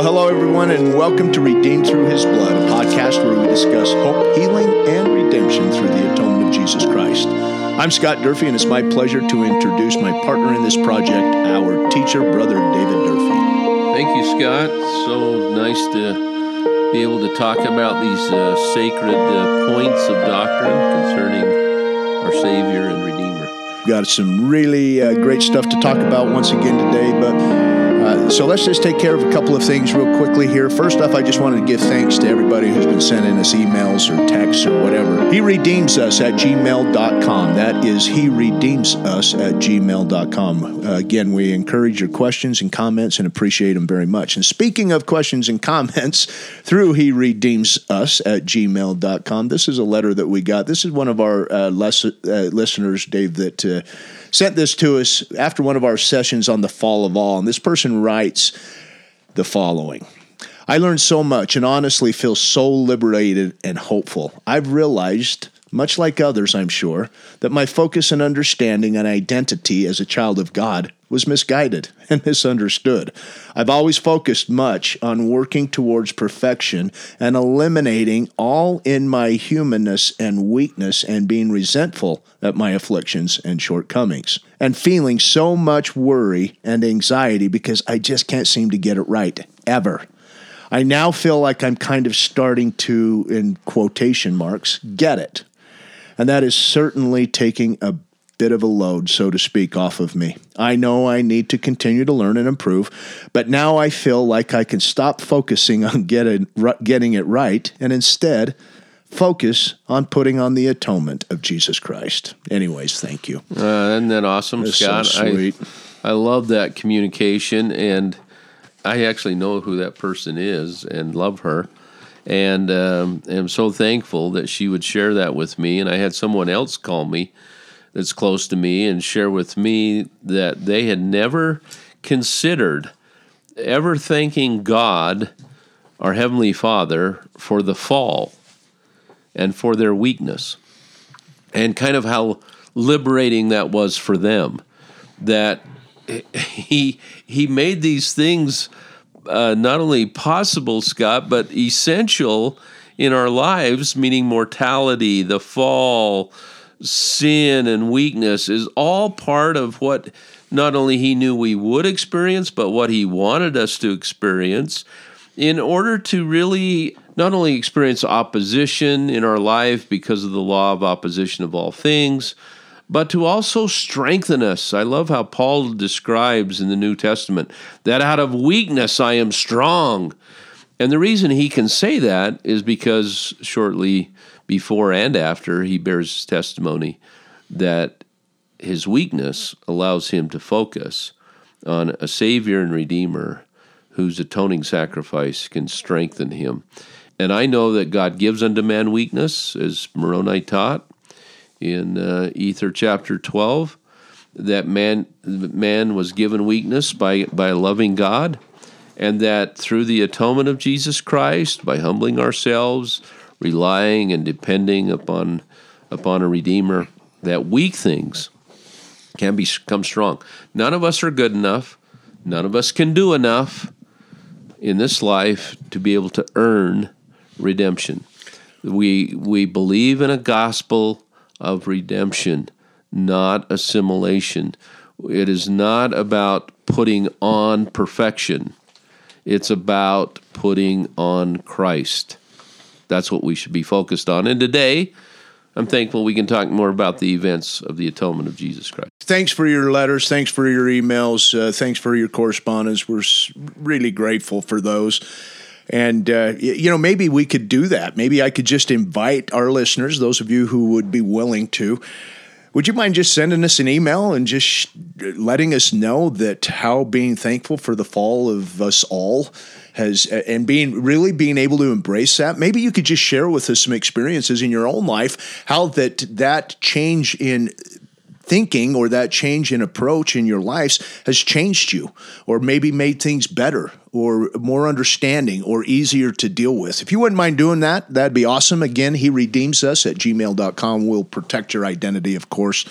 Well, hello, everyone, and welcome to Redeemed Through His Blood, a podcast where we discuss hope, healing, and redemption through the atonement of Jesus Christ. I'm Scott Durfee, and it's my pleasure to introduce my partner in this project, our teacher, Brother David Durfee. Thank you, Scott. So nice to be able to talk about these uh, sacred uh, points of doctrine concerning our Savior and Redeemer. We've got some really uh, great stuff to talk about once again today, but so let's just take care of a couple of things real quickly here. First off, I just wanted to give thanks to everybody who's been sending us emails or texts or whatever. He redeems us at gmail.com. That is, he redeems us at gmail.com. Uh, again, we encourage your questions and comments and appreciate them very much. And speaking of questions and comments, through he redeems us at gmail.com, this is a letter that we got. This is one of our uh, uh, listeners, Dave, that uh, sent this to us after one of our sessions on the fall of all. And this person writes the following. I learned so much and honestly feel so liberated and hopeful. I've realized, much like others, I'm sure, that my focus and understanding and identity as a child of God was misguided and misunderstood. I've always focused much on working towards perfection and eliminating all in my humanness and weakness and being resentful at my afflictions and shortcomings and feeling so much worry and anxiety because I just can't seem to get it right ever. I now feel like I'm kind of starting to, in quotation marks, get it. And that is certainly taking a bit of a load, so to speak, off of me. I know I need to continue to learn and improve, but now I feel like I can stop focusing on getting, getting it right and instead focus on putting on the atonement of Jesus Christ. Anyways, thank you. Uh, isn't that awesome, That's Scott? so sweet. I, I love that communication, and I actually know who that person is and love her. And um, am so thankful that she would share that with me. And I had someone else call me that's close to me and share with me that they had never considered ever thanking God, our Heavenly Father, for the fall and for their weakness, and kind of how liberating that was for them. That he he made these things uh, not only possible, Scott, but essential in our lives, meaning mortality, the fall, sin, and weakness, is all part of what not only he knew we would experience, but what he wanted us to experience in order to really not only experience opposition in our life because of the law of opposition of all things, but to also strengthen us. I love how Paul describes in the New Testament that out of weakness I am strong. And the reason he can say that is because shortly before and after he bears testimony that his weakness allows him to focus on a Savior and Redeemer whose atoning sacrifice can strengthen him. And I know that God gives unto man weakness, as Moroni taught in uh, Ether chapter 12, that man, man was given weakness by, by loving God, and that through the atonement of Jesus Christ, by humbling ourselves, relying and depending upon, upon a Redeemer, that weak things can become strong. None of us are good enough. None of us can do enough in this life to be able to earn redemption. We, we believe in a gospel of redemption, not assimilation. It is not about putting on perfection, it's about putting on Christ. That's what we should be focused on. And today, I'm thankful we can talk more about the events of the atonement of Jesus Christ. Thanks for your letters. Thanks for your emails. Uh, thanks for your correspondence. We're really grateful for those. And, uh, you know, maybe we could do that. Maybe I could just invite our listeners, those of you who would be willing to, would you mind just sending us an email and just letting us know that how being thankful for the fall of us all has and being really being able to embrace that maybe you could just share with us some experiences in your own life how that that change in thinking or that change in approach in your lives has changed you or maybe made things better or more understanding or easier to deal with. If you wouldn't mind doing that, that'd be awesome. Again, he redeems us at gmail.com. We'll protect your identity, of course.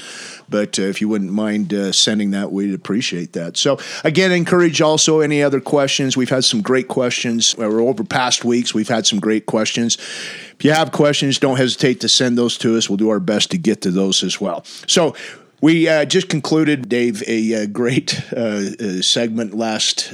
But uh, if you wouldn't mind uh, sending that, we'd appreciate that. So, again, encourage also any other questions. We've had some great questions. Over past weeks, we've had some great questions. If you have questions, don't hesitate to send those to us. We'll do our best to get to those as well. So, we uh, just concluded, Dave, a, uh, great uh, uh, segment last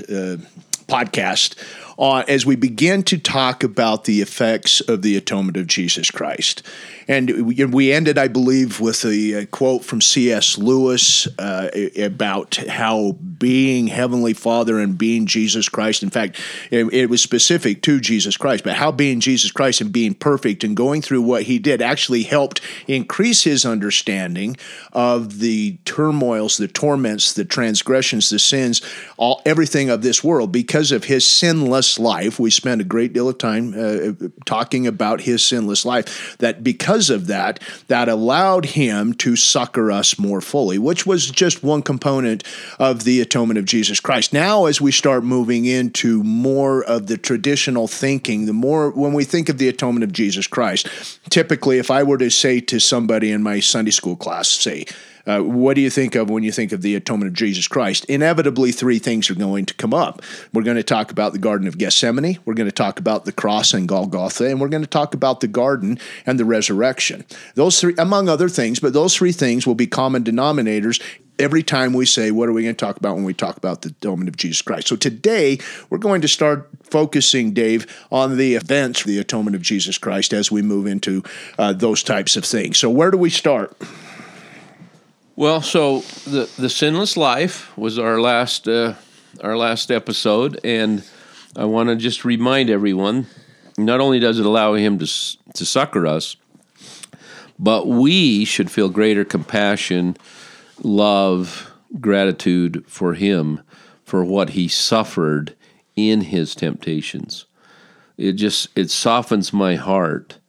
podcast uh, as we begin to talk about the effects of the atonement of Jesus Christ. And we ended, I believe, with a, quote from C.S. Lewis uh, about how being Heavenly Father and being Jesus Christ, in fact, it, it, was specific to Jesus Christ, but how being Jesus Christ and being perfect and going through what he did actually helped increase his understanding of the turmoils, the torments, the transgressions, the sins, all everything of this world. Because of his sinless life, we spent a great deal of time uh, talking about his sinless life, that because because of that, that allowed him to succor us more fully, which was just one component of the atonement of Jesus Christ. Now, as we start moving into more of the traditional thinking, the more when we think of the atonement of Jesus Christ, typically, if I were to say to somebody in my Sunday school class, say, uh, what do you think of when you think of the atonement of Jesus Christ? Inevitably, three things are going to come up. We're going to talk about the Garden of Gethsemane, we're going to talk about the cross and Golgotha, and we're going to talk about the garden and the resurrection. Those three, among other things, but those three things will be common denominators every time we say, What are we going to talk about when we talk about the atonement of Jesus Christ? So today, we're going to start focusing, Dave, on the events the atonement of Jesus Christ as we move into uh, those types of things. So, where do we start? Well, so the the sinless life was our last uh, our last episode, and I want to just remind everyone. Not only does it allow him to to succor us, but we should feel greater compassion, love, gratitude for him for what he suffered in his temptations. It just it softens my heart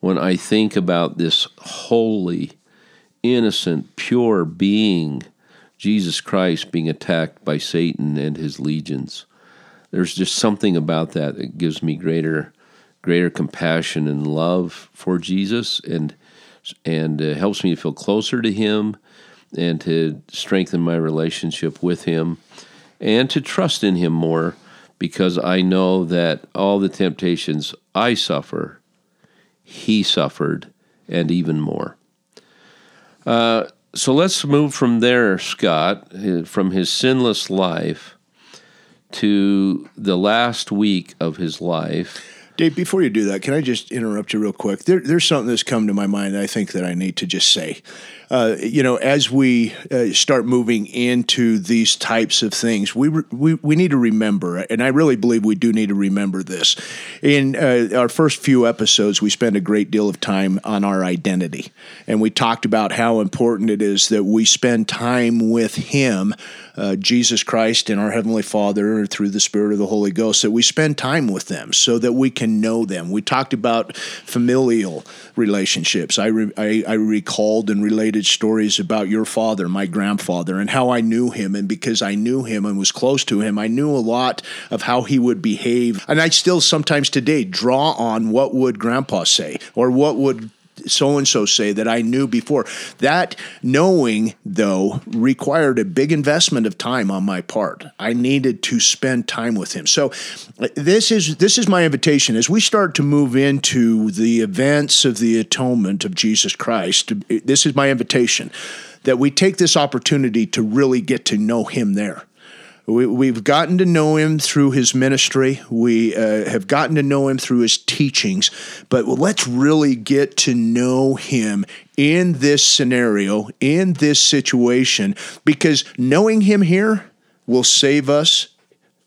when I think about this holy innocent, pure being, Jesus Christ, being attacked by Satan and his legions. There's just something about that that gives me greater, greater compassion and love for Jesus, and and uh, helps me to feel closer to Him, and to strengthen my relationship with Him, and to trust in Him more, because I know that all the temptations I suffer, He suffered, and even more. Uh, so let's move from there, Scott, from his sinless life to the last week of his life. Dave, before you do that, can I just interrupt you real quick? There, there's something that's come to my mind I think that I need to just say uh, you know, as we uh, start moving into these types of things, we, re- we we need to remember, and I really believe we do need to remember this. In uh, our first few episodes, we spent a great deal of time on our identity, and we talked about how important it is that we spend time with Him. Uh, Jesus Christ and our Heavenly Father through the Spirit of the Holy Ghost, that we spend time with them so that we can know them. We talked about familial relationships. I, re- I, I recalled and related related stories about your father, my grandfather, and how I knew him. And because I knew him and was close to him, I knew a lot of how he would behave. And I still sometimes today draw on what would grandpa say or what would so and so say that I knew before. That knowing, though, required a big investment of time on my part. I needed to spend time with him. So uh, this is this is my invitation as we start to move into the events of the atonement of Jesus Christ. This is my invitation that we take this opportunity to really get to know him there. We, have gotten to know him through his ministry. We uh, have gotten to know him through his teachings. But let's really get to know him in this scenario, in this situation, because knowing him here will save us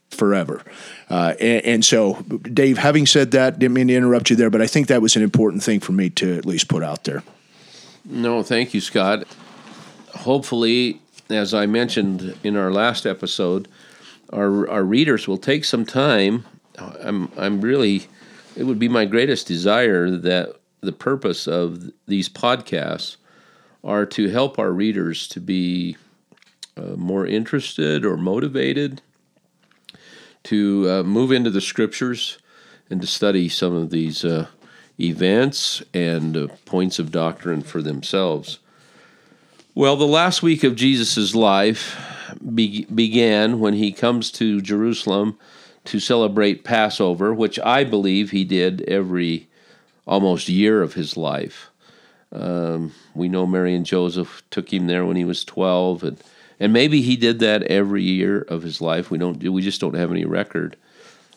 forever. Uh, and, and, so, Dave, having said that, didn't mean to interrupt you there, but I think that was an important thing for me to at least put out there. No, thank you, Scott. Hopefully, as I mentioned in our last episode, our our readers will take some time. I'm I'm really it would be my greatest desire that the purpose of these podcasts are to help our readers to be uh, more interested or motivated to uh, move into the scriptures and to study some of these uh, events and uh, points of doctrine for themselves. Well, the last week of Jesus' life be- began when he comes to Jerusalem to celebrate Passover, which I believe he did every almost year of his life. Um, we know Mary and Joseph took him there when he was 12, and, and maybe he did that every year of his life. We don't. We just don't have any record.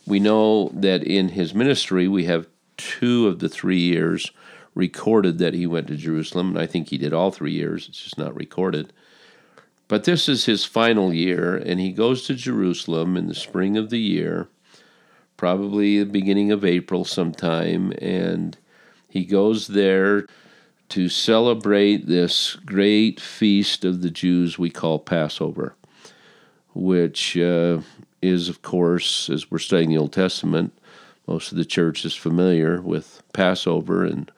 We know that in his ministry, we have two of the three years recorded that he went to Jerusalem, and I think he did all three years. It's just not recorded. But this is his final year, and he goes to Jerusalem in the spring of the year, probably the beginning of April sometime, and he goes there to celebrate this great feast of the Jews we call Passover, which uh, is, of course, as we're studying the Old Testament, most of the church is familiar with Passover and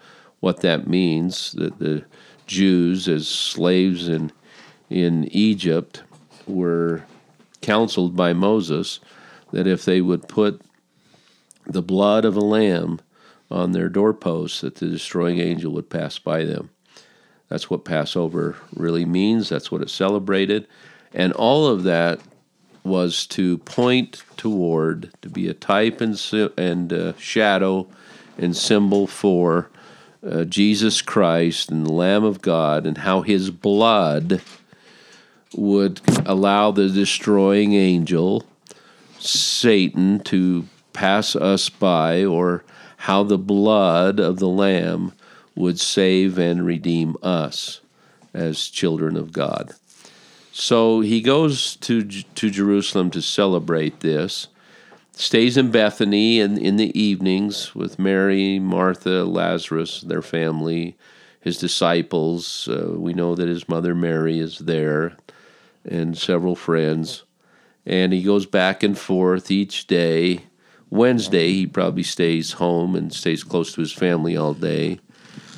what that means that the Jews, as slaves in, in Egypt, were counseled by Moses that if they would put the blood of a lamb on their doorposts that the destroying angel would pass by them. That's what Passover really means. That's what it celebrated. And all of that was to point toward, to be a type and, and shadow and symbol for uh, Jesus Christ and the Lamb of God and how his blood would allow the destroying angel, Satan, to pass us by or how the blood of the Lamb would save and redeem us as children of God. So he goes to, to Jerusalem to celebrate this, stays in Bethany in, in the evenings with Mary, Martha, Lazarus, their family, his disciples. Uh, we know that his mother Mary is there, and several friends. And he goes back and forth each day Wednesday, he probably stays home and stays close to his family all day.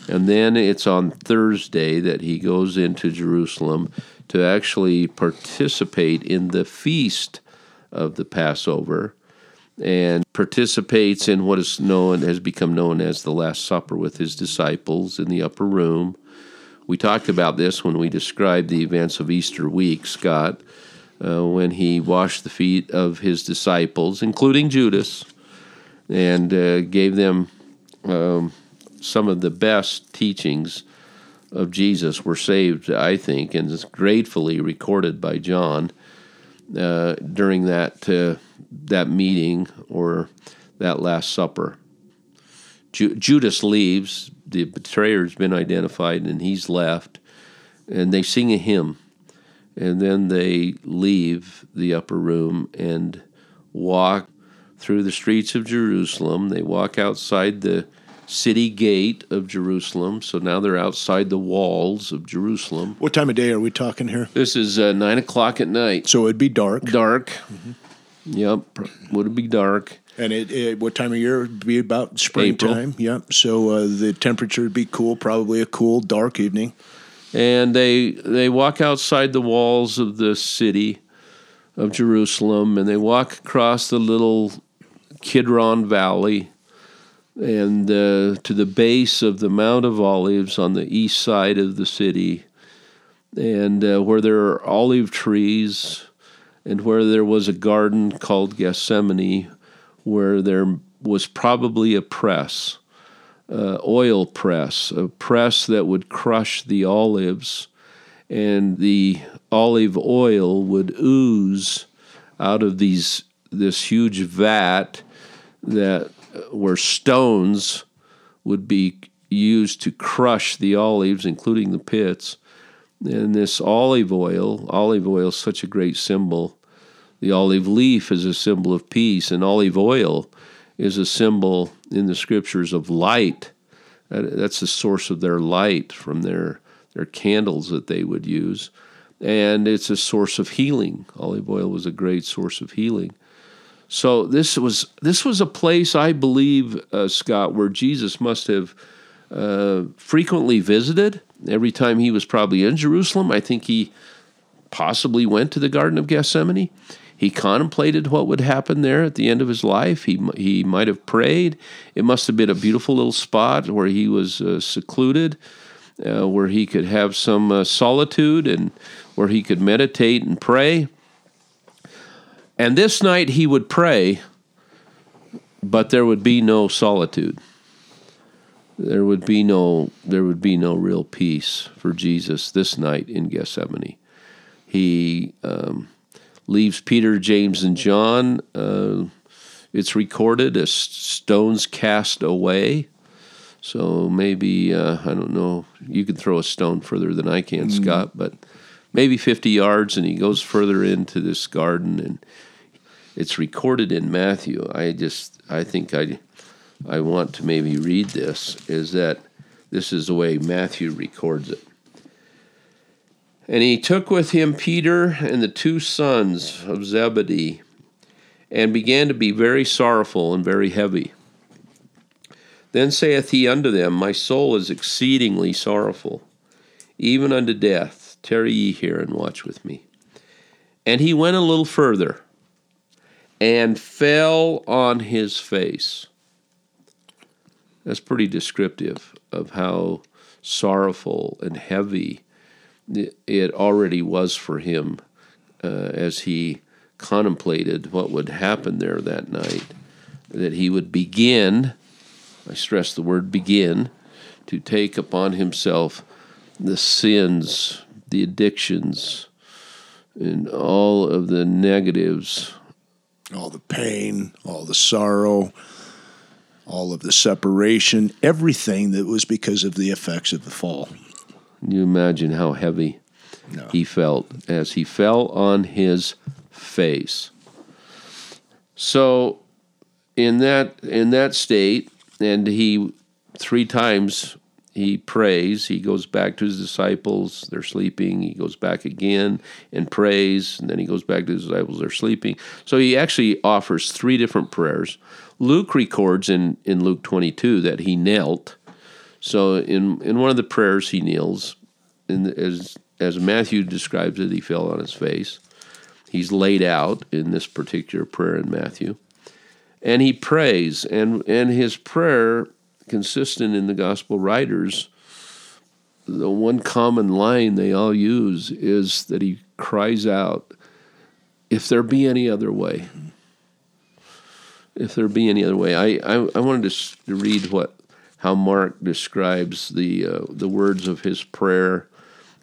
And then it's on Thursday that he goes into Jerusalem to actually participate in the feast of the Passover and participates in what is known has become known as the Last Supper with his disciples in the upper room. We talked about this when we described the events of Easter week, Scott uh, when he washed the feet of his disciples, including Judas, and uh, gave them um, some of the best teachings of Jesus were saved, I think, and is gratefully recorded by John uh, during that uh, that meeting or that Last Supper. Ju- Judas leaves; the betrayer's been identified, and he's left, and they sing a hymn and then they leave the upper room and walk through the streets of Jerusalem. They walk outside the city gate of Jerusalem. So now they're outside the walls of Jerusalem. What time of day are we talking here? This is uh, nine o'clock at night. So it'd be dark. Dark. Mm-hmm. Yep. Would it be dark? And it, it, what time of year would be about springtime? Yep. So uh, the temperature would be cool, probably a cool, dark evening and they they walk outside the walls of the city of Jerusalem, and they walk across the little Kidron Valley and uh, to the base of the Mount of Olives on the east side of the city, and uh, where there are olive trees, and where there was a garden called Gethsemane, where there was probably a press uh, oil press, a press that would crush the olives, and the olive oil would ooze out of these this huge vat that where stones would be used to crush the olives, including the pits. And this olive oil, olive oil is such a great symbol. The olive leaf is a symbol of peace, and olive oil is a symbol in the scriptures of light. That's the source of their light from their, their candles that they would use. And it's a source of healing. Olive oil was a great source of healing. So this was this was a place I believe, uh, Scott, where Jesus must have uh, frequently visited. Every time he was probably in Jerusalem, I think he possibly went to the Garden of Gethsemane. he contemplated what would happen there at the end of his life. He he might have prayed. It must have been a beautiful little spot where he was uh, secluded, uh, where he could have some uh, solitude and where he could meditate and pray. And this night he would pray, but there would be no solitude. There would be no there would be no real peace for Jesus this night in Gethsemane. He um, leaves Peter, James, and John. Uh, it's recorded as stones cast away. So maybe uh, I don't know. You can throw a stone further than I can, mm. Scott, but maybe 50 yards, and he goes further into this garden, and it's recorded in Matthew. I just I think I I want to maybe read this is that this is the way Matthew records it. And he took with him Peter and the two sons of Zebedee and began to be very sorrowful and very heavy. Then saith he unto them, My soul is exceedingly sorrowful, even unto death. Tarry ye here and watch with me. And he went a little further and fell on his face that's pretty descriptive of how sorrowful and heavy it already was for him uh, as he contemplated what would happen there that night. That he would begin, I stress the word begin, to take upon himself the sins, the addictions, and all of the negatives. All the pain, all the sorrow, all of the separation, everything that was because of the effects of the fall. Can you imagine how heavy no. he felt as he fell on his face? So, in that in that state, and he three times he prays. He goes back to his disciples. They're sleeping. He goes back again and prays, and then he goes back to his disciples. They're sleeping. So he actually offers three different prayers. Luke records in, in Luke 22 that he knelt. So in, in one of the prayers, he kneels. And as, as Matthew describes it, he fell on his face. He's laid out in this particular prayer in Matthew. And he prays, and, and his prayer, consistent in the gospel writers, the one common line they all use is that he cries out, If there be any other way if there be any other way. I, I, I wanted to read what how Mark describes the uh, the words of his prayer,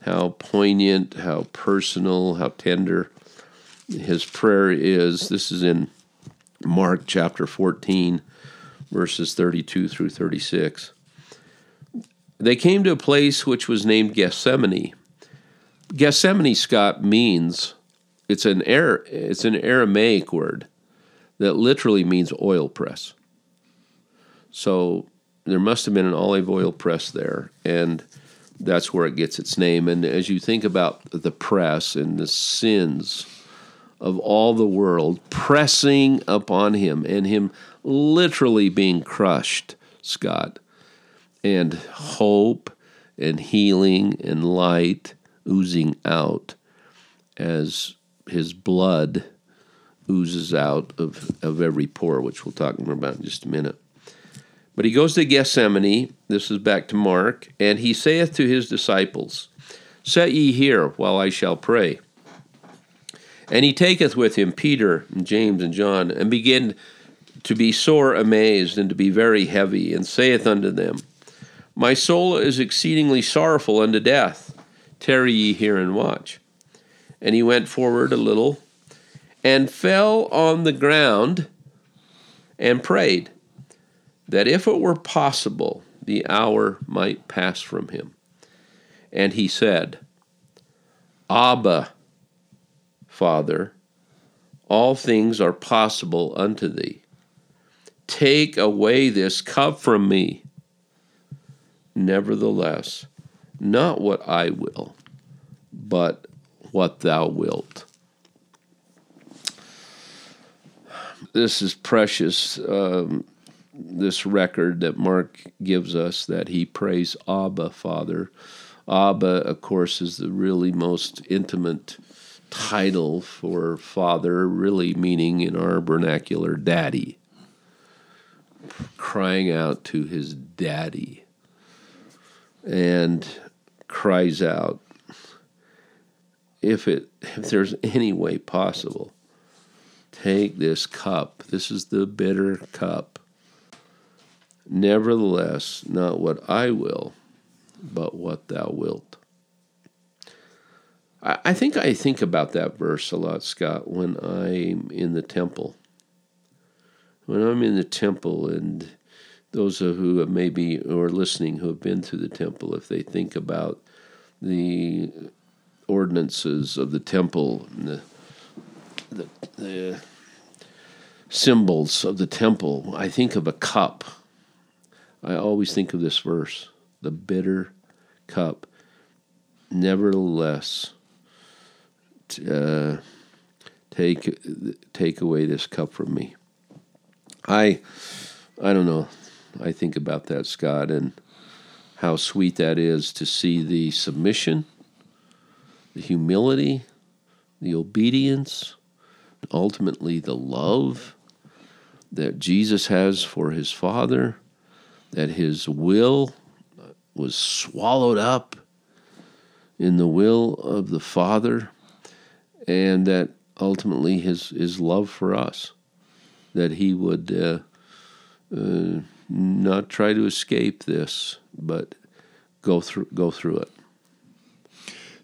how poignant, how personal, how tender his prayer is. This is in Mark chapter 14, verses 32 through 36. They came to a place which was named Gethsemane. Gethsemane, Scott, means it's an it's an Aramaic word that literally means oil press. So there must have been an olive oil press there, and that's where it gets its name. And as you think about the press and the sins of all the world pressing upon him and him literally being crushed, Scott, and hope and healing and light oozing out as his blood oozes out of, of every pore, which we'll talk more about in just a minute. But he goes to Gethsemane, this is back to Mark, and he saith to his disciples, Set ye here while I shall pray. And he taketh with him Peter and James and John, and begin to be sore amazed and to be very heavy, and saith unto them, My soul is exceedingly sorrowful unto death. Tarry ye here and watch. And he went forward a little and fell on the ground and prayed that if it were possible, the hour might pass from him. And he said, Abba, Father, all things are possible unto thee. Take away this cup from me. Nevertheless, not what I will, but what thou wilt. this is precious. Um, this record that Mark gives us that he prays Abba, Father. Abba, of course, is the really most intimate title for father, really meaning in our vernacular, daddy. Crying out to his daddy. And cries out, if it if there's any way possible, take this cup. This is the bitter cup. Nevertheless, not what I will, but what thou wilt. I think I think about that verse a lot, Scott, when I'm in the temple. When I'm in the temple, and those who have maybe or listening who have been to the temple, if they think about the ordinances of the temple, the, the, the symbols of the temple, I think of a cup. I always think of this verse the bitter cup. Nevertheless, uh, take take away this cup from me. I I don't know. I think about that, Scott, and how sweet that is to see the submission, the humility, the obedience, ultimately the love that Jesus has for his Father, that his will was swallowed up in the will of the Father and that ultimately his his love for us, that he would uh, uh, not try to escape this, but go through go through it.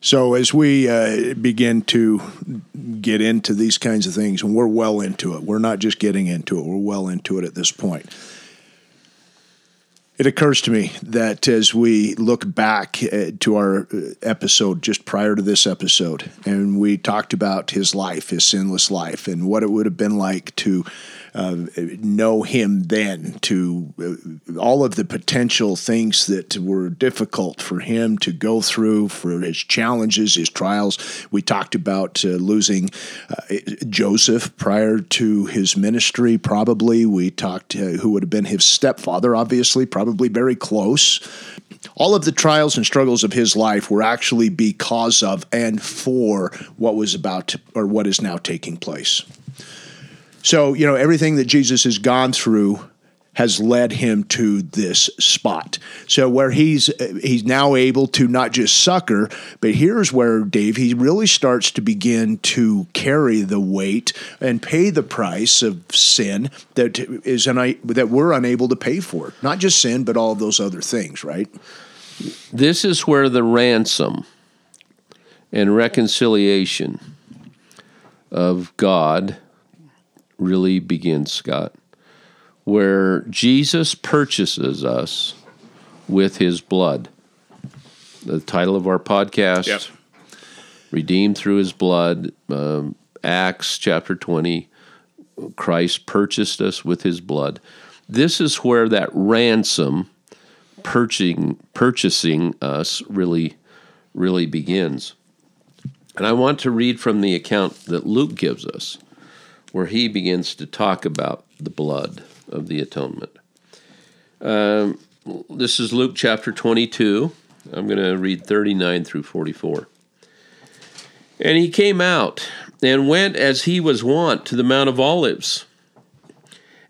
So as we uh, begin to get into these kinds of things, and we're well into it, we're not just getting into it; we're well into it at this point it occurs to me that as we look back uh, to our uh, episode just prior to this episode, and we talked about his life, his sinless life, and what it would have been like to uh, know him then, to uh, all of the potential things that were difficult for him to go through, for his challenges, his trials. We talked about uh, losing uh, Joseph prior to his ministry, probably. We talked uh, who would have been his stepfather, obviously, probably very close all of the trials and struggles of his life were actually because of and for what was about to, or what is now taking place. So, you know, everything that Jesus has gone through has led him to this spot. So where he's he's now able to not just succor, but here's where Dave he really starts to begin to carry the weight and pay the price of sin that is an, that we're unable to pay for. Not just sin, but all of those other things, right? This is where the ransom and reconciliation of God really begins, Scott, where Jesus purchases us with his blood. The title of our podcast, yep. Redeemed Through His Blood, um, Acts chapter 20, Christ purchased us with his blood. This is where that ransom purchasing, purchasing us really, really begins. And I want to read from the account that Luke gives us where he begins to talk about the blood of the atonement. Um, this is Luke chapter 22. I'm going to read 39 through 44. And he came out and went as he was wont to the Mount of Olives.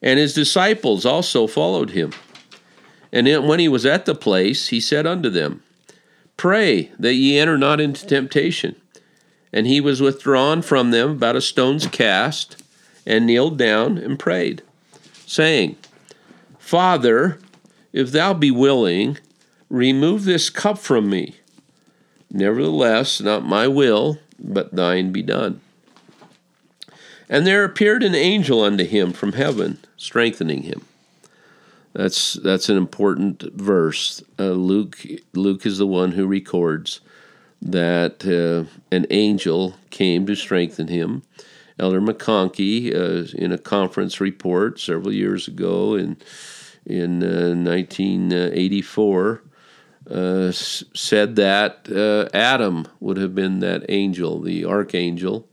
And his disciples also followed him. And when he was at the place, he said unto them, Pray that ye enter not into temptation. And he was withdrawn from them about a stone's cast and kneeled down and prayed, saying, Father, if thou be willing, remove this cup from me. Nevertheless, not my will, but thine be done. And there appeared an angel unto him from heaven, strengthening him. That's that's an important verse. Uh, Luke Luke is the one who records that uh, an angel came to strengthen him, Elder McConkie uh, in a conference report several years ago in in uh, 1984 uh, said that uh, Adam would have been that angel, the archangel.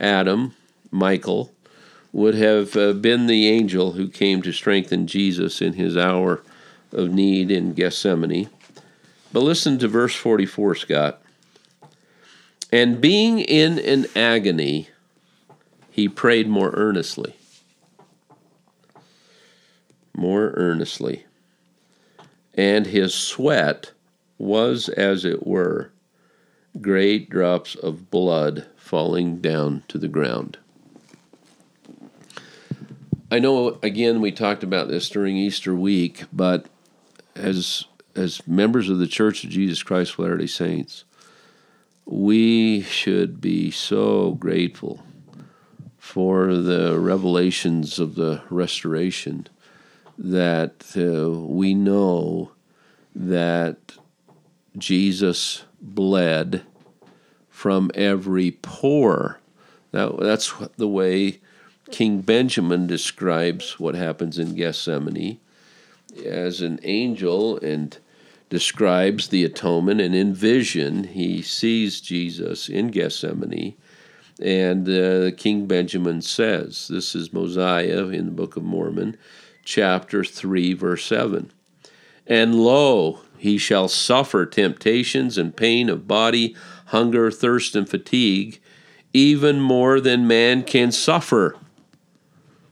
Adam, Michael, would have uh, been the angel who came to strengthen Jesus in his hour of need in Gethsemane. But listen to verse 44, Scott. And being in an agony, he prayed more earnestly. More earnestly. And his sweat was, as it were, great drops of blood falling down to the ground. I know, again, we talked about this during Easter week, but as as members of the Church of Jesus Christ of Latter-day Saints, we should be so grateful for the revelations of the restoration that uh, we know that Jesus bled from every pore. That, that's the way King Benjamin describes what happens in Gethsemane as an angel and describes the atonement. And in vision, he sees Jesus in Gethsemane. And uh, King Benjamin says, This is Mosiah in the Book of Mormon, chapter 3, verse 7. And lo, he shall suffer temptations and pain of body, hunger, thirst, and fatigue, even more than man can suffer.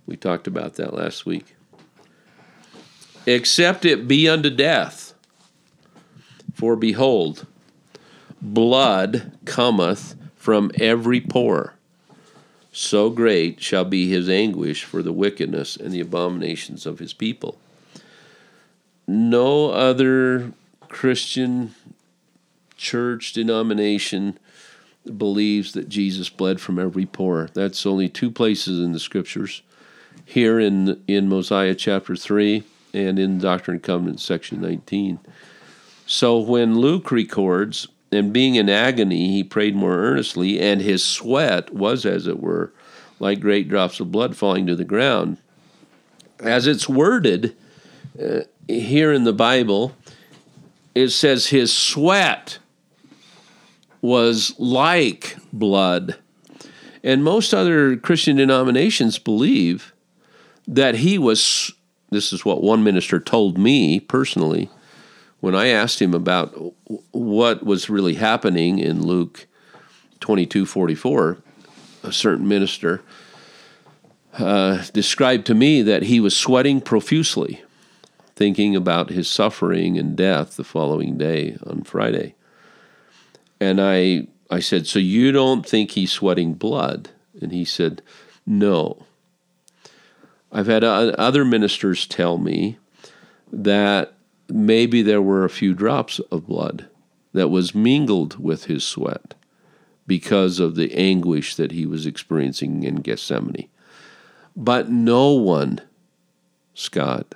We talked about that last week. Except it be unto death. For behold, blood cometh from every pore. So great shall be his anguish for the wickedness and the abominations of his people. No other Christian church denomination believes that Jesus bled from every pore. That's only two places in the scriptures. Here in in Mosiah chapter 3 and in Doctrine and Covenants section 19. So when Luke records, and being in agony, he prayed more earnestly, and his sweat was, as it were, like great drops of blood falling to the ground. As it's worded uh, here in the Bible, it says his sweat was like blood. And most other Christian denominations believe that he was, this is what one minister told me personally when I asked him about what was really happening in Luke 22 44. A certain minister uh, described to me that he was sweating profusely thinking about his suffering and death the following day on Friday. And I, I said, So you don't think he's sweating blood? And he said, No. I've had other ministers tell me that maybe there were a few drops of blood that was mingled with his sweat because of the anguish that he was experiencing in Gethsemane. But no one, Scott,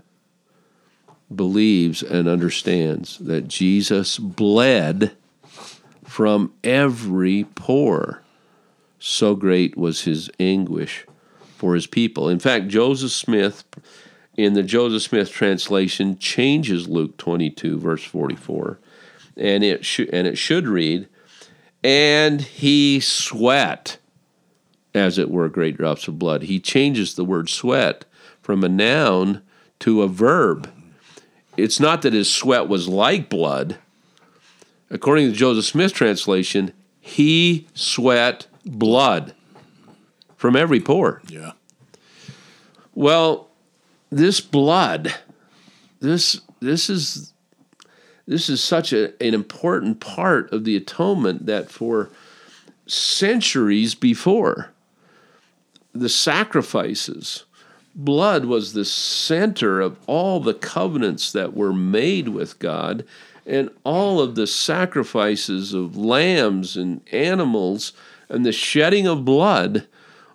believes and understands that Jesus bled from every pore. So great was his anguish for his people. In fact, Joseph Smith, in the Joseph Smith translation, changes Luke 22, verse 44. And it, sh- and it should read, And he sweat, as it were, great drops of blood. He changes the word sweat from a noun to a verb it's not that his sweat was like blood. According to the Joseph Smith translation, he sweat blood from every pore. Yeah. Well, this blood, this this is this is such a, an important part of the atonement that for centuries before the sacrifices blood was the center of all the covenants that were made with God and all of the sacrifices of lambs and animals and the shedding of blood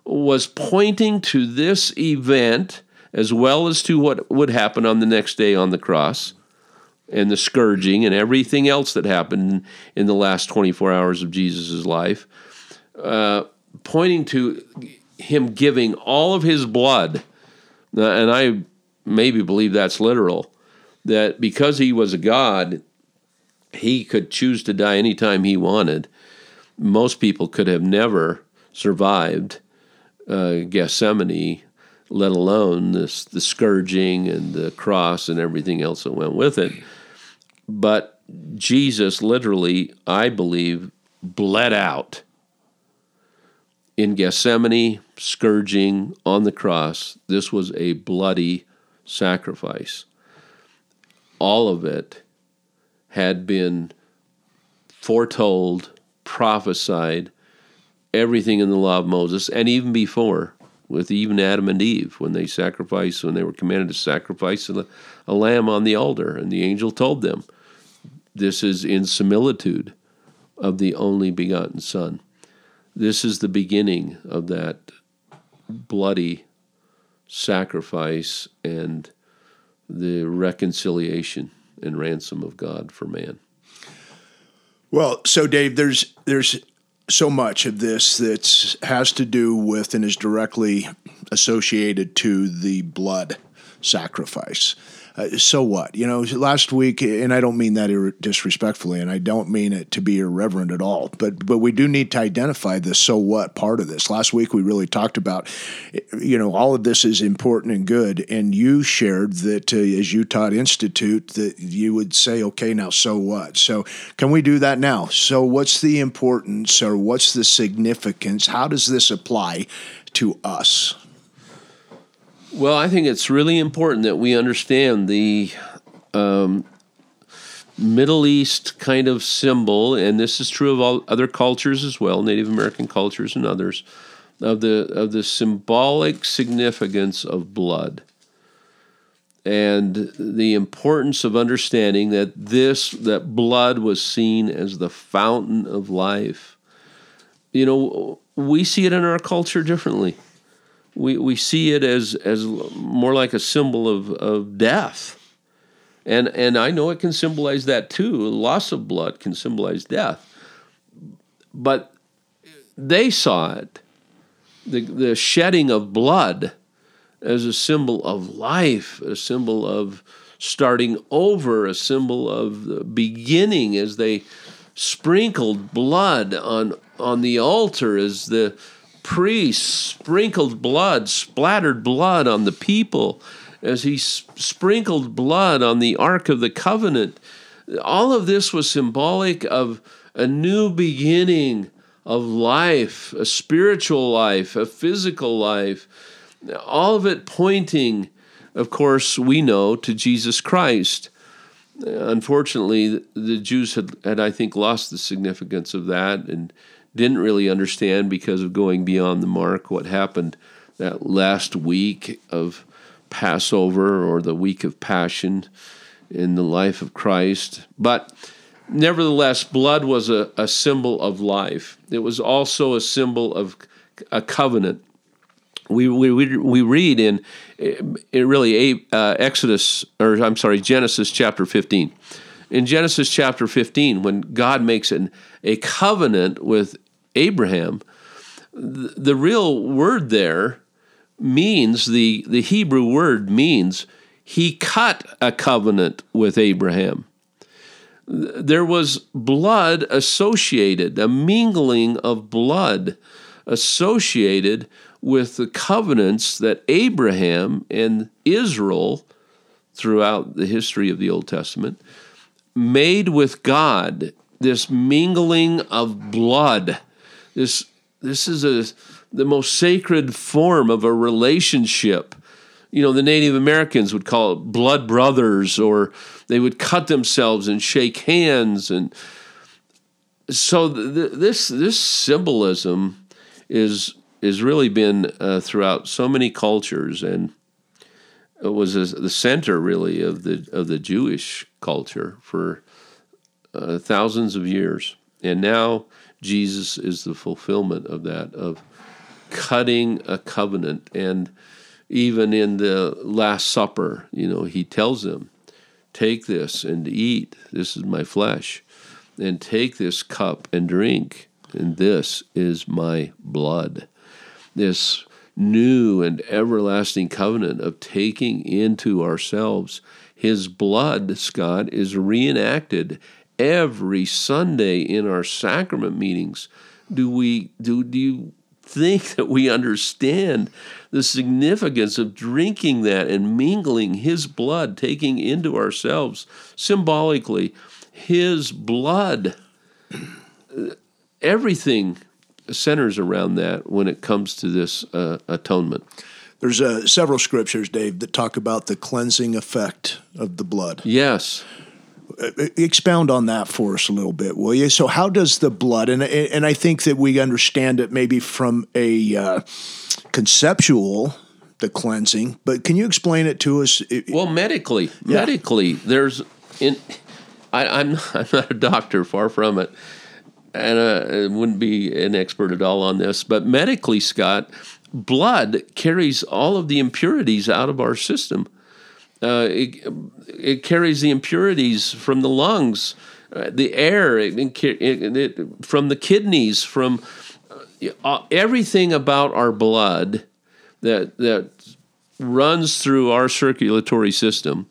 was pointing to this event as well as to what would happen on the next day on the cross and the scourging and everything else that happened in the last 24 hours of Jesus' life, uh, pointing to him giving all of his blood and I maybe believe that's literal, that because he was a God, he could choose to die anytime he wanted. Most people could have never survived uh, Gethsemane, let alone this, the scourging and the cross and everything else that went with it. But Jesus literally, I believe, bled out in Gethsemane, scourging on the cross. This was a bloody sacrifice. All of it had been foretold, prophesied, everything in the law of Moses, and even before, with even Adam and Eve, when they sacrificed, when they were commanded to sacrifice a, a lamb on the altar, and the angel told them, This is in similitude of the only begotten Son. This is the beginning of that bloody sacrifice and the reconciliation and ransom of God for man. Well, so Dave, there's there's so much of this that has to do with and is directly associated to the blood sacrifice. Uh, so what? You know, last week, and I don't mean that disrespectfully, and I don't mean it to be irreverent at all, but but we do need to identify the so what part of this. Last week, we really talked about, you know, all of this is important and good, and you shared that uh, as taught Institute that you would say, okay, now so what? So can we do that now? So what's the importance or what's the significance? How does this apply to us? Well, I think it's really important that we understand the um, Middle East kind of symbol, and this is true of all other cultures as well, Native American cultures and others, of the of the symbolic significance of blood and the importance of understanding that this that blood was seen as the fountain of life. You know, we see it in our culture differently we, we see it as, as more like a symbol of, of death. And, and I know it can symbolize that too. Loss of blood can symbolize death. But they saw it, the, the shedding of blood, as a symbol of life, a symbol of starting over, a symbol of beginning as they sprinkled blood on, on the altar as the priest sprinkled blood, splattered blood on the people as he sprinkled blood on the Ark of the Covenant. All of this was symbolic of a new beginning of life, a spiritual life, a physical life. All of it pointing, of course, we know to Jesus Christ. Unfortunately, the Jews had, had I think, lost the significance of that and didn't really understand because of going beyond the mark what happened that last week of Passover or the week of Passion in the life of Christ. But nevertheless, blood was a, a symbol of life, it was also a symbol of a covenant. We, we, we read in, in really uh, Exodus, or I'm sorry, Genesis chapter 15 in Genesis chapter 15, when God makes an, a covenant with Abraham, the, real word there means, the, the Hebrew word means, he cut a covenant with Abraham. There was blood associated, a mingling of blood associated with the covenants that Abraham and Israel, throughout the history of the Old Testament, made with God, this mingling of blood. This, this is a, the most sacred form of a relationship. You know, the Native Americans would call it blood brothers, or they would cut themselves and shake hands. And so th- this, this symbolism is, is really been uh, throughout so many cultures and it was the center really of the of the Jewish culture for uh, thousands of years, and now Jesus is the fulfillment of that of cutting a covenant, and even in the Last Supper, you know, he tells them, "Take this and eat. This is my flesh, and take this cup and drink, and this is my blood." This new and everlasting covenant of taking into ourselves his blood, Scott, is reenacted every Sunday in our sacrament meetings. Do we do do you think that we understand the significance of drinking that and mingling his blood, taking into ourselves symbolically his blood? everything centers around that when it comes to this uh, atonement. There's uh, several scriptures, Dave, that talk about the cleansing effect of the blood. Yes. Uh, expound on that for us a little bit, will you? So, how does the blood, and and I think that we understand it maybe from a uh, conceptual the cleansing, but can you explain it to us? Well, medically, yeah. medically, there's in. I, am I'm, I'm not a doctor, far from it, and uh, I wouldn't be an expert at all on this. But medically, Scott, blood carries all of the impurities out of our system. Uh, it, it carries the impurities from the lungs, uh, the air, it, it, from the kidneys, from uh, everything about our blood that that runs through our circulatory system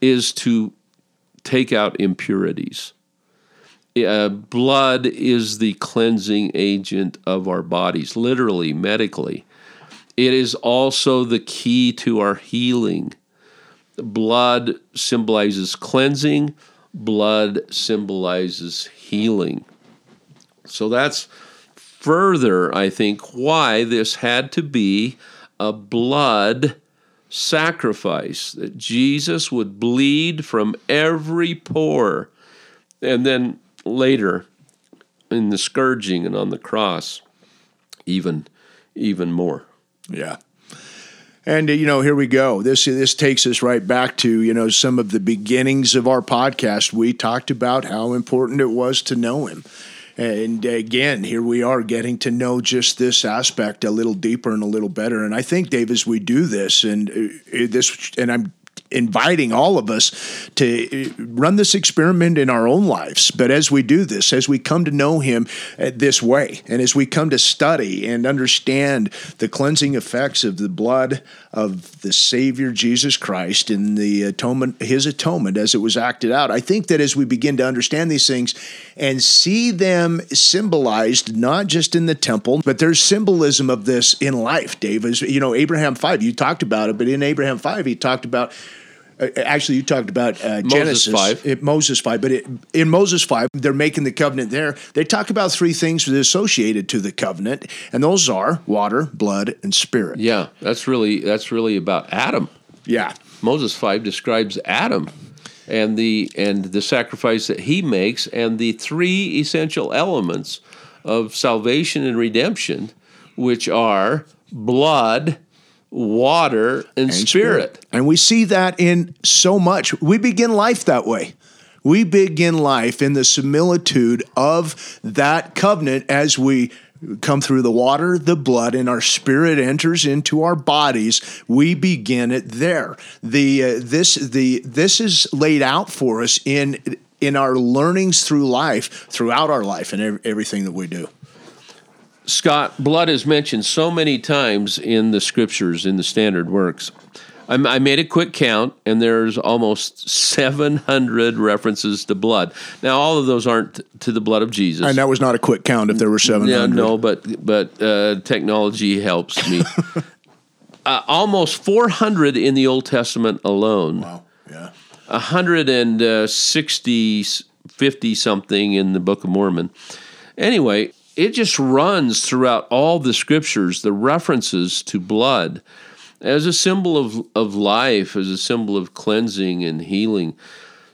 is to take out impurities. Uh, blood is the cleansing agent of our bodies, literally, medically. It is also the key to our healing. Blood symbolizes cleansing, blood symbolizes healing. So that's further, I think, why this had to be a blood sacrifice, that Jesus would bleed from every pore. And then later, in the scourging and on the cross, even even more. Yeah. And uh, you know, here we go. This this takes us right back to you know some of the beginnings of our podcast. We talked about how important it was to know Him, and uh, again, here we are getting to know just this aspect a little deeper and a little better. And I think, Dave, as we do this, and uh, uh this, and I'm inviting all of us to uh, run this experiment in our own lives. But as we do this, as we come to know Him uh, this way, and as we come to study and understand the cleansing effects of the blood of the Savior Jesus Christ and the atonement, His atonement as it was acted out, I think that as we begin to understand these things and see them symbolized not just in the temple, but there's symbolism of this in life. Dave, as you know, Abraham five, you talked about it, but in Abraham five, he talked about actually, you talked about uh, Genesis five. It, Moses five, but it, in Moses five, they're making the covenant there. They talk about three things associated to the covenant, and those are water, blood, and spirit. Yeah, that's really that's really about Adam. Yeah, Moses five describes Adam and the and the sacrifice that he makes, and the three essential elements of salvation and redemption, which are blood water, and, and spirit. spirit. And we see that in so much. We begin life that way. We begin life in the similitude of that covenant as we come through the water, the blood, and our spirit enters into our bodies. We begin it there. The uh, this the this is laid out for us in in our learnings through life, throughout our life, and everything that we do. Scott, blood is mentioned so many times in the scriptures, in the standard works. I made a quick count, and there's almost 700 references to blood. Now, all of those aren't to the blood of Jesus. And that was not a quick count if there were 700. Yeah, no, but but uh, technology helps me. uh, almost 400 in the Old Testament alone. Wow, yeah. 160, 50 something in the Book of Mormon. Anyway, it just runs throughout all the scriptures, the references to blood as a symbol of, of life, as a symbol of cleansing and healing.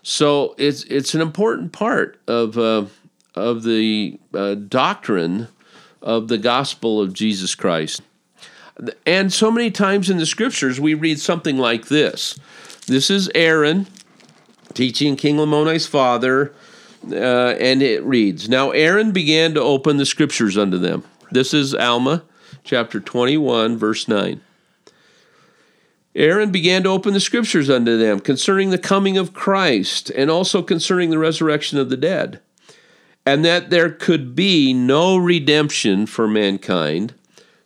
So it's it's an important part of uh, of the uh, doctrine of the gospel of Jesus Christ. And so many times in the scriptures we read something like this. This is Aaron teaching King Lamoni's father uh, and it reads Now Aaron began to open the scriptures unto them. This is Alma chapter 21, verse 9. Aaron began to open the scriptures unto them concerning the coming of Christ and also concerning the resurrection of the dead, and that there could be no redemption for mankind,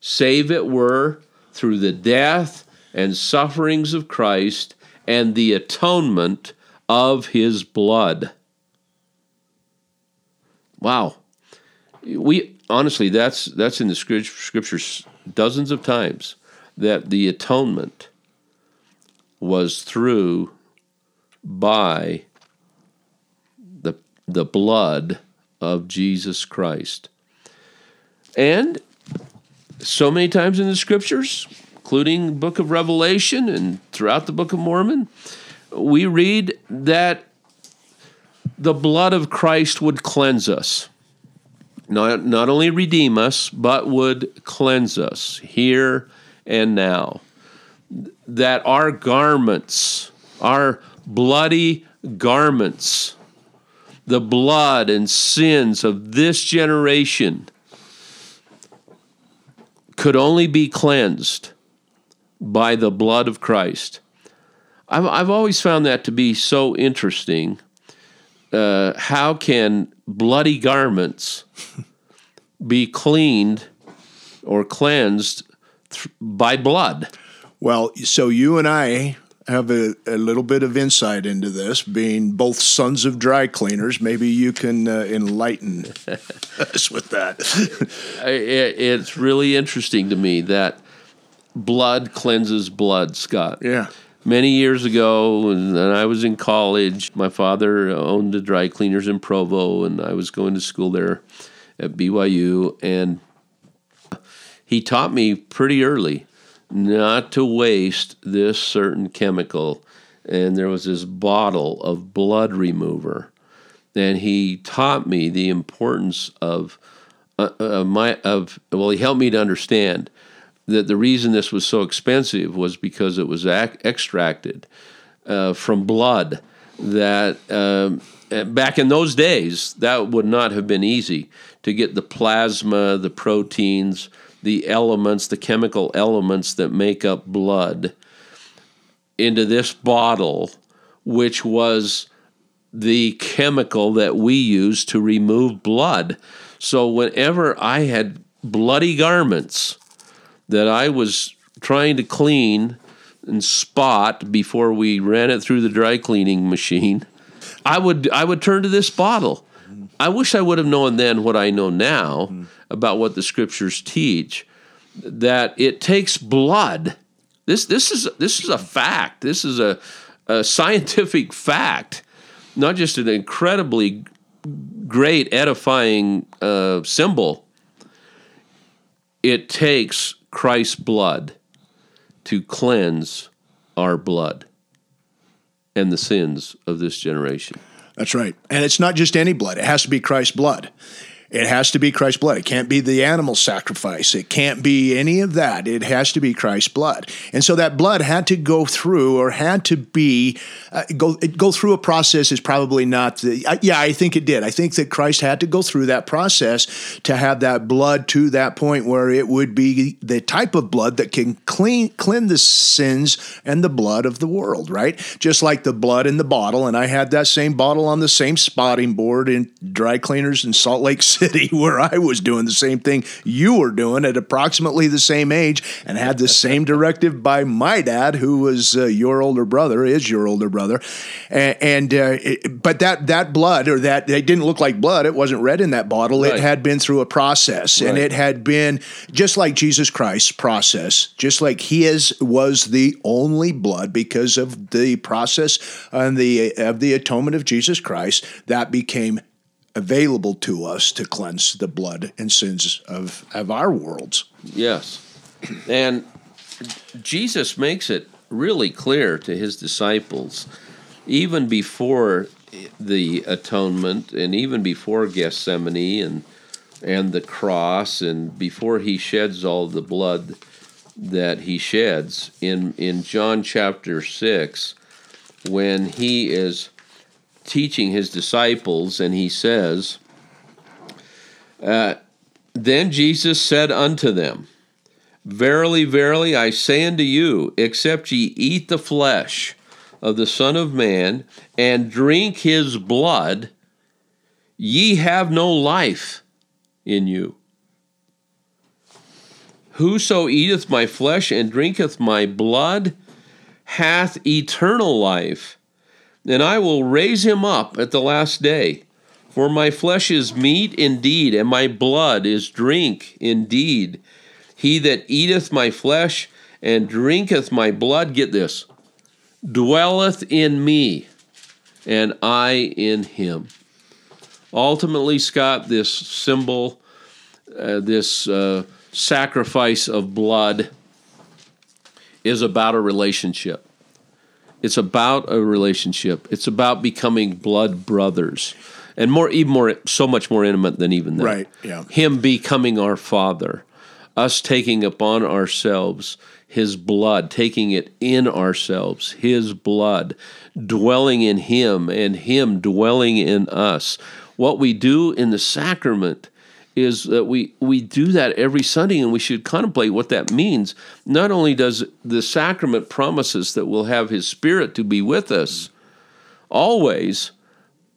save it were through the death and sufferings of Christ and the atonement of his blood. Wow. We honestly that's that's in the scriptures dozens of times that the atonement was through by the the blood of Jesus Christ. And so many times in the scriptures, including book of Revelation and throughout the book of Mormon, we read that the blood of Christ would cleanse us. Not, not only redeem us, but would cleanse us here and now. That our garments, our bloody garments, the blood and sins of this generation could only be cleansed by the blood of Christ. I've, I've always found that to be so interesting. Uh, how can bloody garments be cleaned or cleansed th- by blood? Well, so you and I have a, a, little bit of insight into this, being both sons of dry cleaners. Maybe you can uh, enlighten us with that. it, it's really interesting to me that blood cleanses blood, Scott. Yeah. Many years ago, when I was in college, my father owned a dry cleaners in Provo, and I was going to school there at BYU, and he taught me pretty early not to waste this certain chemical. And there was this bottle of blood remover. And he taught me the importance of uh, uh, my of well, he helped me to understand that the reason this was so expensive was because it was ac- extracted uh, from blood. That um, back in those days, that would not have been easy to get the plasma, the proteins, the elements, the chemical elements that make up blood into this bottle, which was the chemical that we use to remove blood. So whenever I had bloody garments that I was trying to clean and spot before we ran it through the dry cleaning machine, I would I would turn to this bottle. I wish I would have known then what I know now about what the scriptures teach that it takes blood. This this is this is a fact. This is a, a scientific fact, not just an incredibly great edifying uh, symbol. It takes Christ's blood to cleanse our blood and the sins of this generation. That's right. And it's not just any blood, it has to be Christ's blood. It has to be Christ's blood. It can't be the animal sacrifice. It can't be any of that. It has to be Christ's blood. And so that blood had to go through, or had to be uh, go go through a process. Is probably not the. Yeah, I think it did. I think that Christ had to go through that process to have that blood to that point where it would be the type of blood that can clean cleanse the sins and the blood of the world. Right, just like the blood in the bottle. And I had that same bottle on the same spotting board in dry cleaners in Salt Lake City City where I was doing the same thing you were doing at approximately the same age and had the same directive by my dad, who was uh, your older brother, is your older brother. And, and uh, it, but that that blood or that it didn't look like blood. It wasn't red in that bottle. Right. It had been through a process, right. and it had been just like Jesus Christ's process, just like His was the only blood because of the process and the of the atonement of Jesus Christ that became available to us to cleanse the blood and sins of, of our worlds. Yes. And Jesus makes it really clear to his disciples, even before the atonement and even before Gethsemane and and the cross and before he sheds all the blood that he sheds in in John chapter 6 when he is teaching his disciples, and he says, uh, Then Jesus said unto them, Verily, verily, I say unto you, except ye eat the flesh of the Son of Man and drink his blood, ye have no life in you. Whoso eateth my flesh and drinketh my blood hath eternal life, and I will raise him up at the last day. For my flesh is meat indeed, and my blood is drink indeed. He that eateth my flesh and drinketh my blood, get this, dwelleth in me, and I in him. Ultimately, Scott, this symbol uh, this uh, sacrifice of blood is about a relationship. It's about a relationship. It's about becoming blood brothers, and more, even more, so much more intimate than even that. Right, yeah. Him becoming our Father, us taking upon ourselves His blood, taking it in ourselves, His blood, dwelling in Him, and Him dwelling in us. What we do in the sacrament is that we we do that every Sunday, and we should contemplate what that means. Not only does the sacrament promises that we'll have His Spirit to be with us always,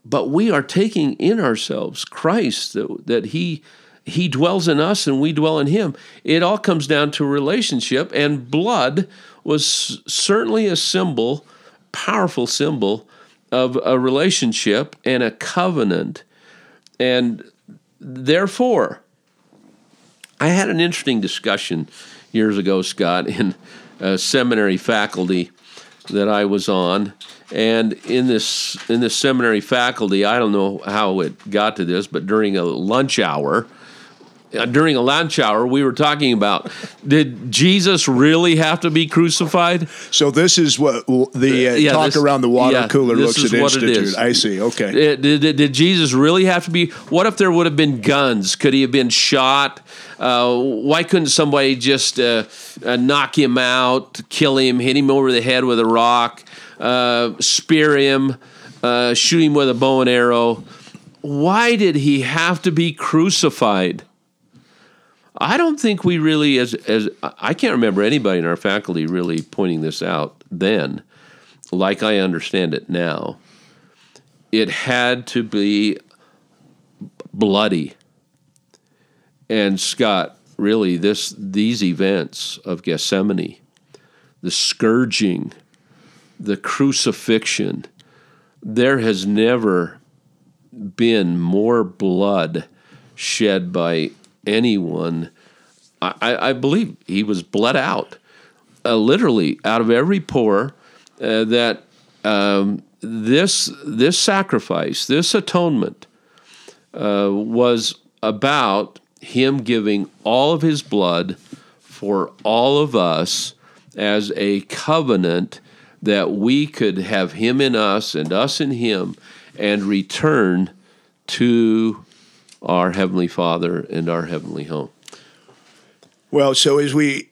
but we are taking in ourselves Christ that, that He He dwells in us and we dwell in Him. It all comes down to relationship, and blood was certainly a symbol, powerful symbol of a relationship and a covenant. And therefore, I had an interesting discussion years ago, Scott, in seminary faculty that I was on. And in this in this seminary faculty, I don't know how it got to this, but during a lunch hour, during a lunch hour, we were talking about did Jesus really have to be crucified? So this is what the uh, Yeah, talk this- around the water yeah, cooler looks at what it Institute. is. I see. Okay. Uh, Did, did, did Jesus really have to be? What if there would have been guns? Could he have been shot? Uh, why couldn't somebody just uh, uh, knock him out, kill him, hit him over the head with a rock, uh, spear him, uh, shoot him with a bow and arrow? Why did he have to be crucified? I don't think we really, as as I can't remember anybody in our faculty really pointing this out then, like I understand it now. It had to be bloody. And Scott, really, this these events of Gethsemane, the scourging, the crucifixion, there has never been more blood shed by anyone. I, I believe he was bled out, uh, literally out of every pore. Uh, that um, this this sacrifice, this atonement, uh, was about him giving all of his blood for all of us as a covenant that we could have him in us and us in him and return to our heavenly father and our heavenly home Well, so as we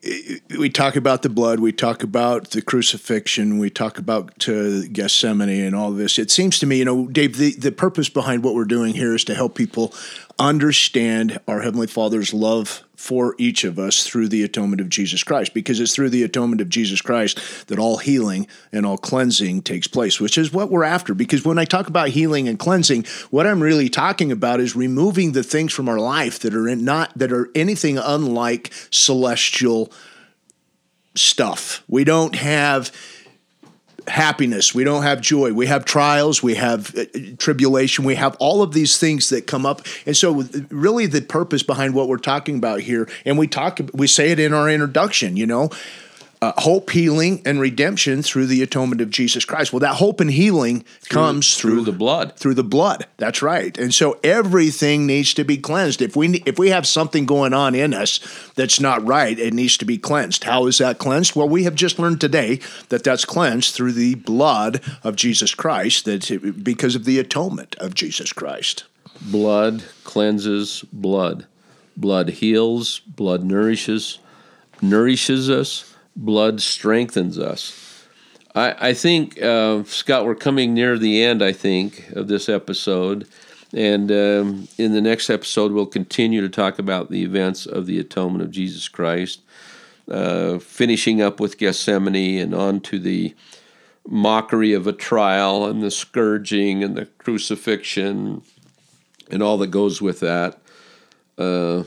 we talk about the blood, we talk about the crucifixion, we talk about uh, Gethsemane and all this. It seems to me, you know, Dave, the, the purpose behind what we're doing here is to help people understand our Heavenly Father's love for each of us through the atonement of Jesus Christ, because it's through the atonement of Jesus Christ that all healing and all cleansing takes place, which is what we're after. Because when I talk about healing and cleansing, what I'm really talking about is removing the things from our life that are not that are anything unlike celestial stuff. We don't have happiness. We don't have joy. We have trials. We have uh, tribulation. We have all of these things that come up. And so, really, the purpose behind what we're talking about here, and we talk, we say it in our introduction, you know. Uh, hope, healing, and redemption through the atonement of Jesus Christ. Well, that hope and healing comes through, through the blood through the blood. That's right. And so everything needs to be cleansed. If we if we have something going on in us that's not right, it needs to be cleansed. How is that cleansed? Well, we have just learned today that that's cleansed through the blood of Jesus Christ. That because of the atonement of Jesus Christ. blood cleanses blood blood heals blood nourishes nourishes us blood strengthens us i, I think uh, scott we're coming near the end i think of this episode and um, in the next episode we'll continue to talk about the events of the atonement of jesus christ uh, finishing up with gethsemane and on to the mockery of a trial and the scourging and the crucifixion and all that goes with that. Uh,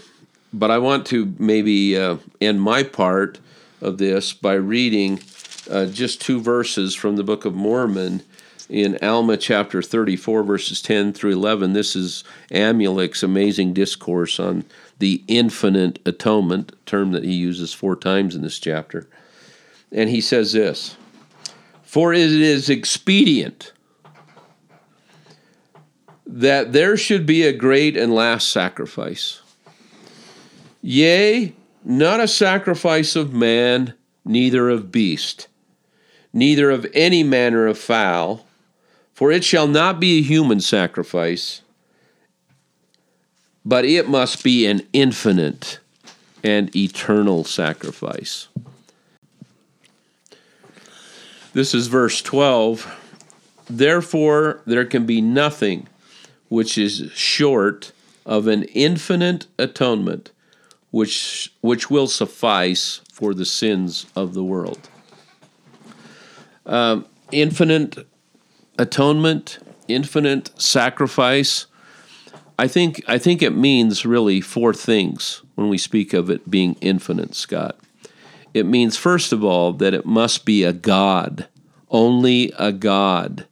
but I want to maybe uh, end my part of this by reading uh, just two verses from the Book of Mormon in Alma chapter 34, verses 10 through 11. This is Amulek's amazing discourse on the infinite atonement, term that he uses four times in this chapter. And he says this For it is expedient that there should be a great and last sacrifice, Yea, not a sacrifice of man, neither of beast, neither of any manner of fowl, for it shall not be a human sacrifice, but it must be an infinite and eternal sacrifice. This is verse 12. Therefore, there can be nothing which is short of an infinite atonement which, which will suffice for the sins of the world. Um, infinite atonement, infinite sacrifice. I think I think it means really four things when we speak of it being infinite, Scott. It means first of all that it must be a God. Only a God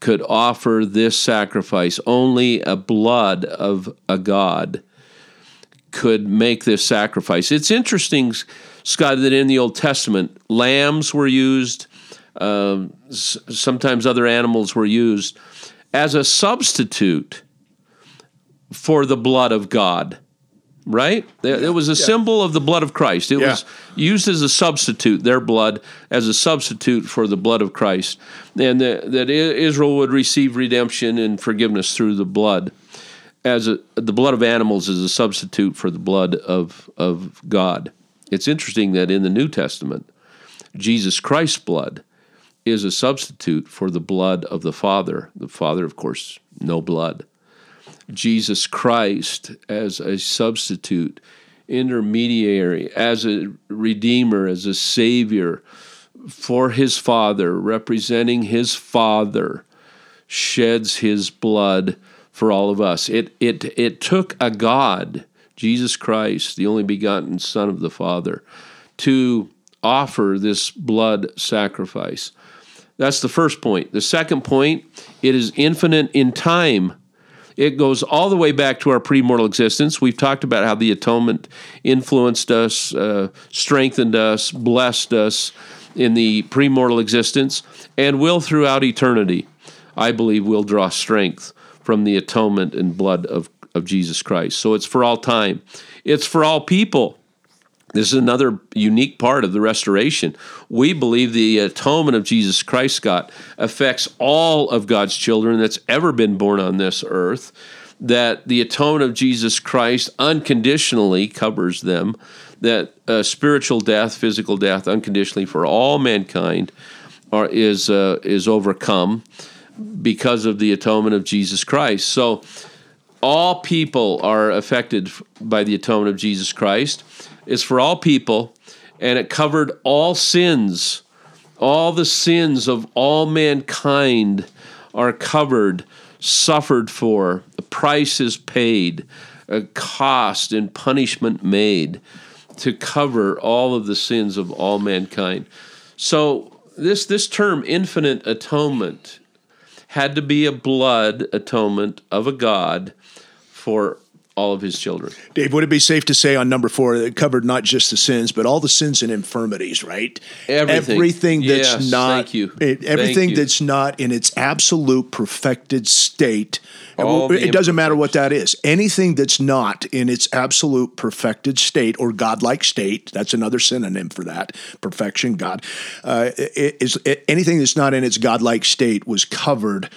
could offer this sacrifice. Only a blood of a God could make this sacrifice. It's interesting, Scott, that in the Old Testament, lambs were used, um, sometimes other animals were used as a substitute for the blood of God. Right? It was a yeah. symbol of the blood of Christ. It yeah. was used as a substitute, their blood as a substitute for the blood of Christ. And that, that Israel would receive redemption and forgiveness through the blood as a, the blood of animals is a substitute for the blood of, of God. It's interesting that in the New Testament, Jesus Christ's blood is a substitute for the blood of the Father. The Father, of course, no blood. Jesus Christ as a substitute, intermediary, as a redeemer, as a savior for his Father, representing his Father, sheds his blood for all of us. It, it, it took a God, Jesus Christ, the only begotten Son of the Father, to offer this blood sacrifice. That's the first point. The second point, it is infinite in time. It goes all the way back to our premortal existence. We've talked about how the atonement influenced us, uh, strengthened us, blessed us in the premortal existence, and will throughout eternity. I believe will draw strength from the atonement and blood of, of Jesus Christ. So it's for all time, it's for all people. This is another unique part of the restoration. We believe the atonement of Jesus Christ, Scott, affects all of God's children that's ever been born on this earth. That the atonement of Jesus Christ unconditionally covers them. That uh, spiritual death, physical death, unconditionally for all mankind, are, is uh, is overcome because of the atonement of Jesus Christ. So all people are affected by the atonement of Jesus Christ. It's for all people, and it covered all sins. All the sins of all mankind are covered, suffered for. The price is paid, a cost and punishment made to cover all of the sins of all mankind. So this this term infinite atonement had to be a blood atonement of a God for all of his children. Dave, would it be safe to say on number four that it covered not just the sins, but all the sins and infirmities, right? Everything, everything that's yes, not thank you. It, everything that's not in its absolute perfected state it doesn't matter what that is. Anything that's not in its absolute perfected state or godlike state, that's another synonym for that, perfection, God, uh, is anything that's not in its godlike state was covered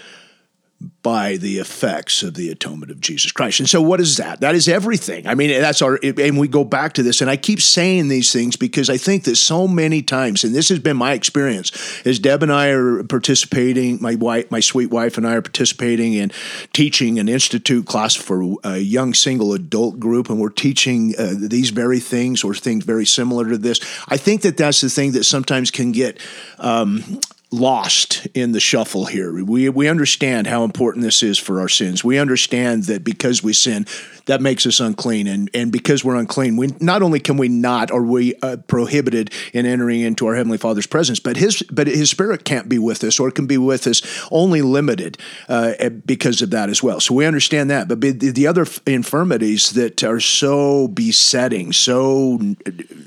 by the effects of the atonement of Jesus Christ. And so, what is that? That is everything. I mean, that's our, and we go back to this, and I keep saying these things because I think that so many times, and this has been my experience, as Deb and I are participating, my wife, my sweet wife and I are participating in teaching an institute class for a young single adult group, and we're teaching uh, these very things or things very similar to this. I think that that's the thing that sometimes can get um, lost in the shuffle here. We we understand how important this is for our sins. We understand that because we sin, that makes us unclean, and and because we're unclean, we not only can we not are we uh, prohibited in entering into our heavenly Father's presence, but his but his Spirit can't be with us, or can be with us only limited uh, because of that as well. So we understand that, but the other infirmities that are so besetting, so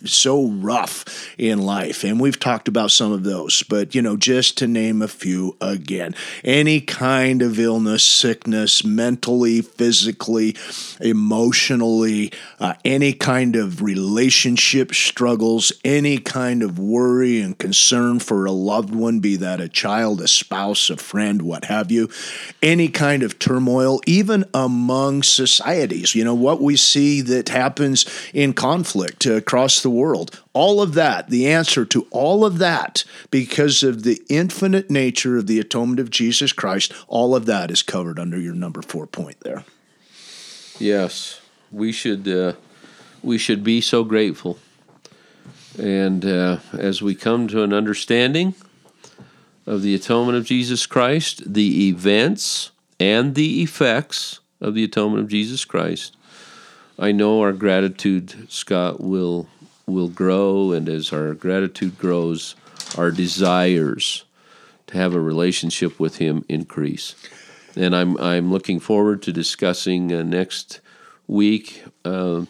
so rough in life, and we've talked about some of those, but you know. Just just to name a few again. Any kind of illness, sickness, mentally, physically, emotionally, uh, any kind of relationship struggles, any kind of worry and concern for a loved one, be that a child, a spouse, a friend, what have you, any kind of turmoil, even among societies. You know, what we see that happens in conflict across the world. All of that, the answer to all of that, because of the infinite nature of the atonement of Jesus Christ, all of that is covered under your number four point there. Yes, we should uh, we should be so grateful, and uh, as we come to an understanding of the atonement of Jesus Christ, the events and the effects of the atonement of Jesus Christ, I know our gratitude, Scott, will will grow, and as our gratitude grows, our desires to have a relationship with Him increase. And I'm I'm looking forward to discussing uh, next week, uh,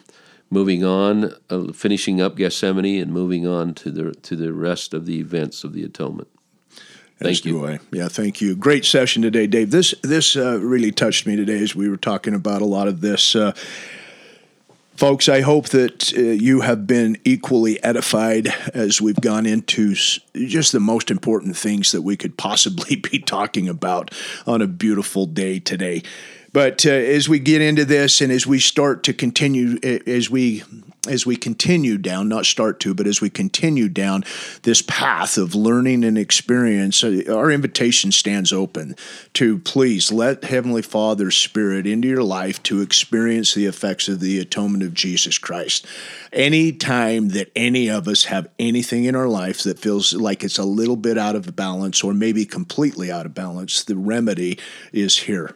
moving on, uh, finishing up Gethsemane, and moving on to the to the rest of the events of the atonement. Thank As you. Yeah, thank you. Great session today, Dave. This this uh, really touched me today as we were talking about a lot of this. Uh, Folks, I hope that uh, you have been equally edified as we've gone into just the most important things that we could possibly be talking about on a beautiful day today. But uh, as we get into this and as we start to continue, as we as we continue down, not start to, but as we continue down this path of learning and experience, uh, our invitation stands open to please let Heavenly Father's Spirit into your life to experience the effects of the atonement of Jesus Christ. Any time that any of us have anything in our life that feels like it's a little bit out of balance or maybe completely out of balance, the remedy is here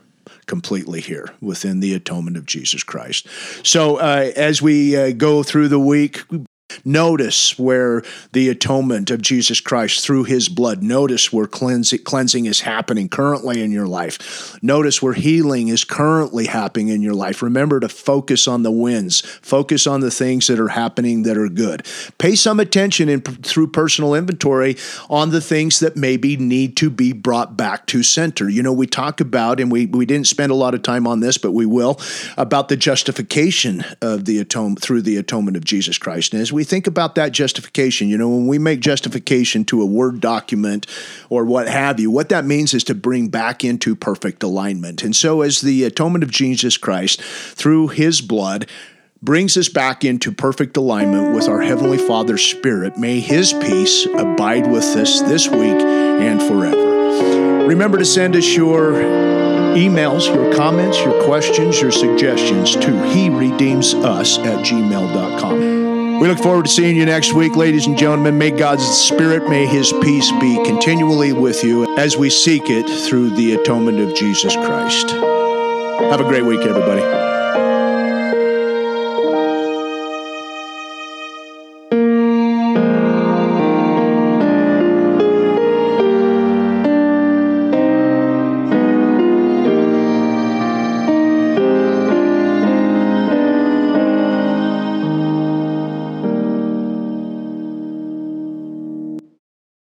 completely here within the atonement of Jesus Christ. So uh, as we uh, go through the week, Notice where the atonement of Jesus Christ through his blood, notice where cleansing, cleansing is happening currently in your life. Notice where healing is currently happening in your life. Remember to focus on the wins, focus on the things that are happening that are good. Pay some attention in, through personal inventory on the things that maybe need to be brought back to center. You know, we talk about, and we, we didn't spend a lot of time on this, but we will, about the justification of the atonement through the atonement of Jesus Christ. And as we think about that justification, you know, when we make justification to a Word document or what have you, what that means is to bring back into perfect alignment. And so, as the atonement of Jesus Christ through his blood, brings us back into perfect alignment with our Heavenly Father's Spirit. May His peace abide with us this week and forever. Remember to send us your emails, your comments, your questions, your suggestions to He Redeems Us at gmail.com. We look forward to seeing you next week, ladies and gentlemen. May God's Spirit, may His peace be continually with you as we seek it through the atonement of Jesus Christ. Have a great week, everybody.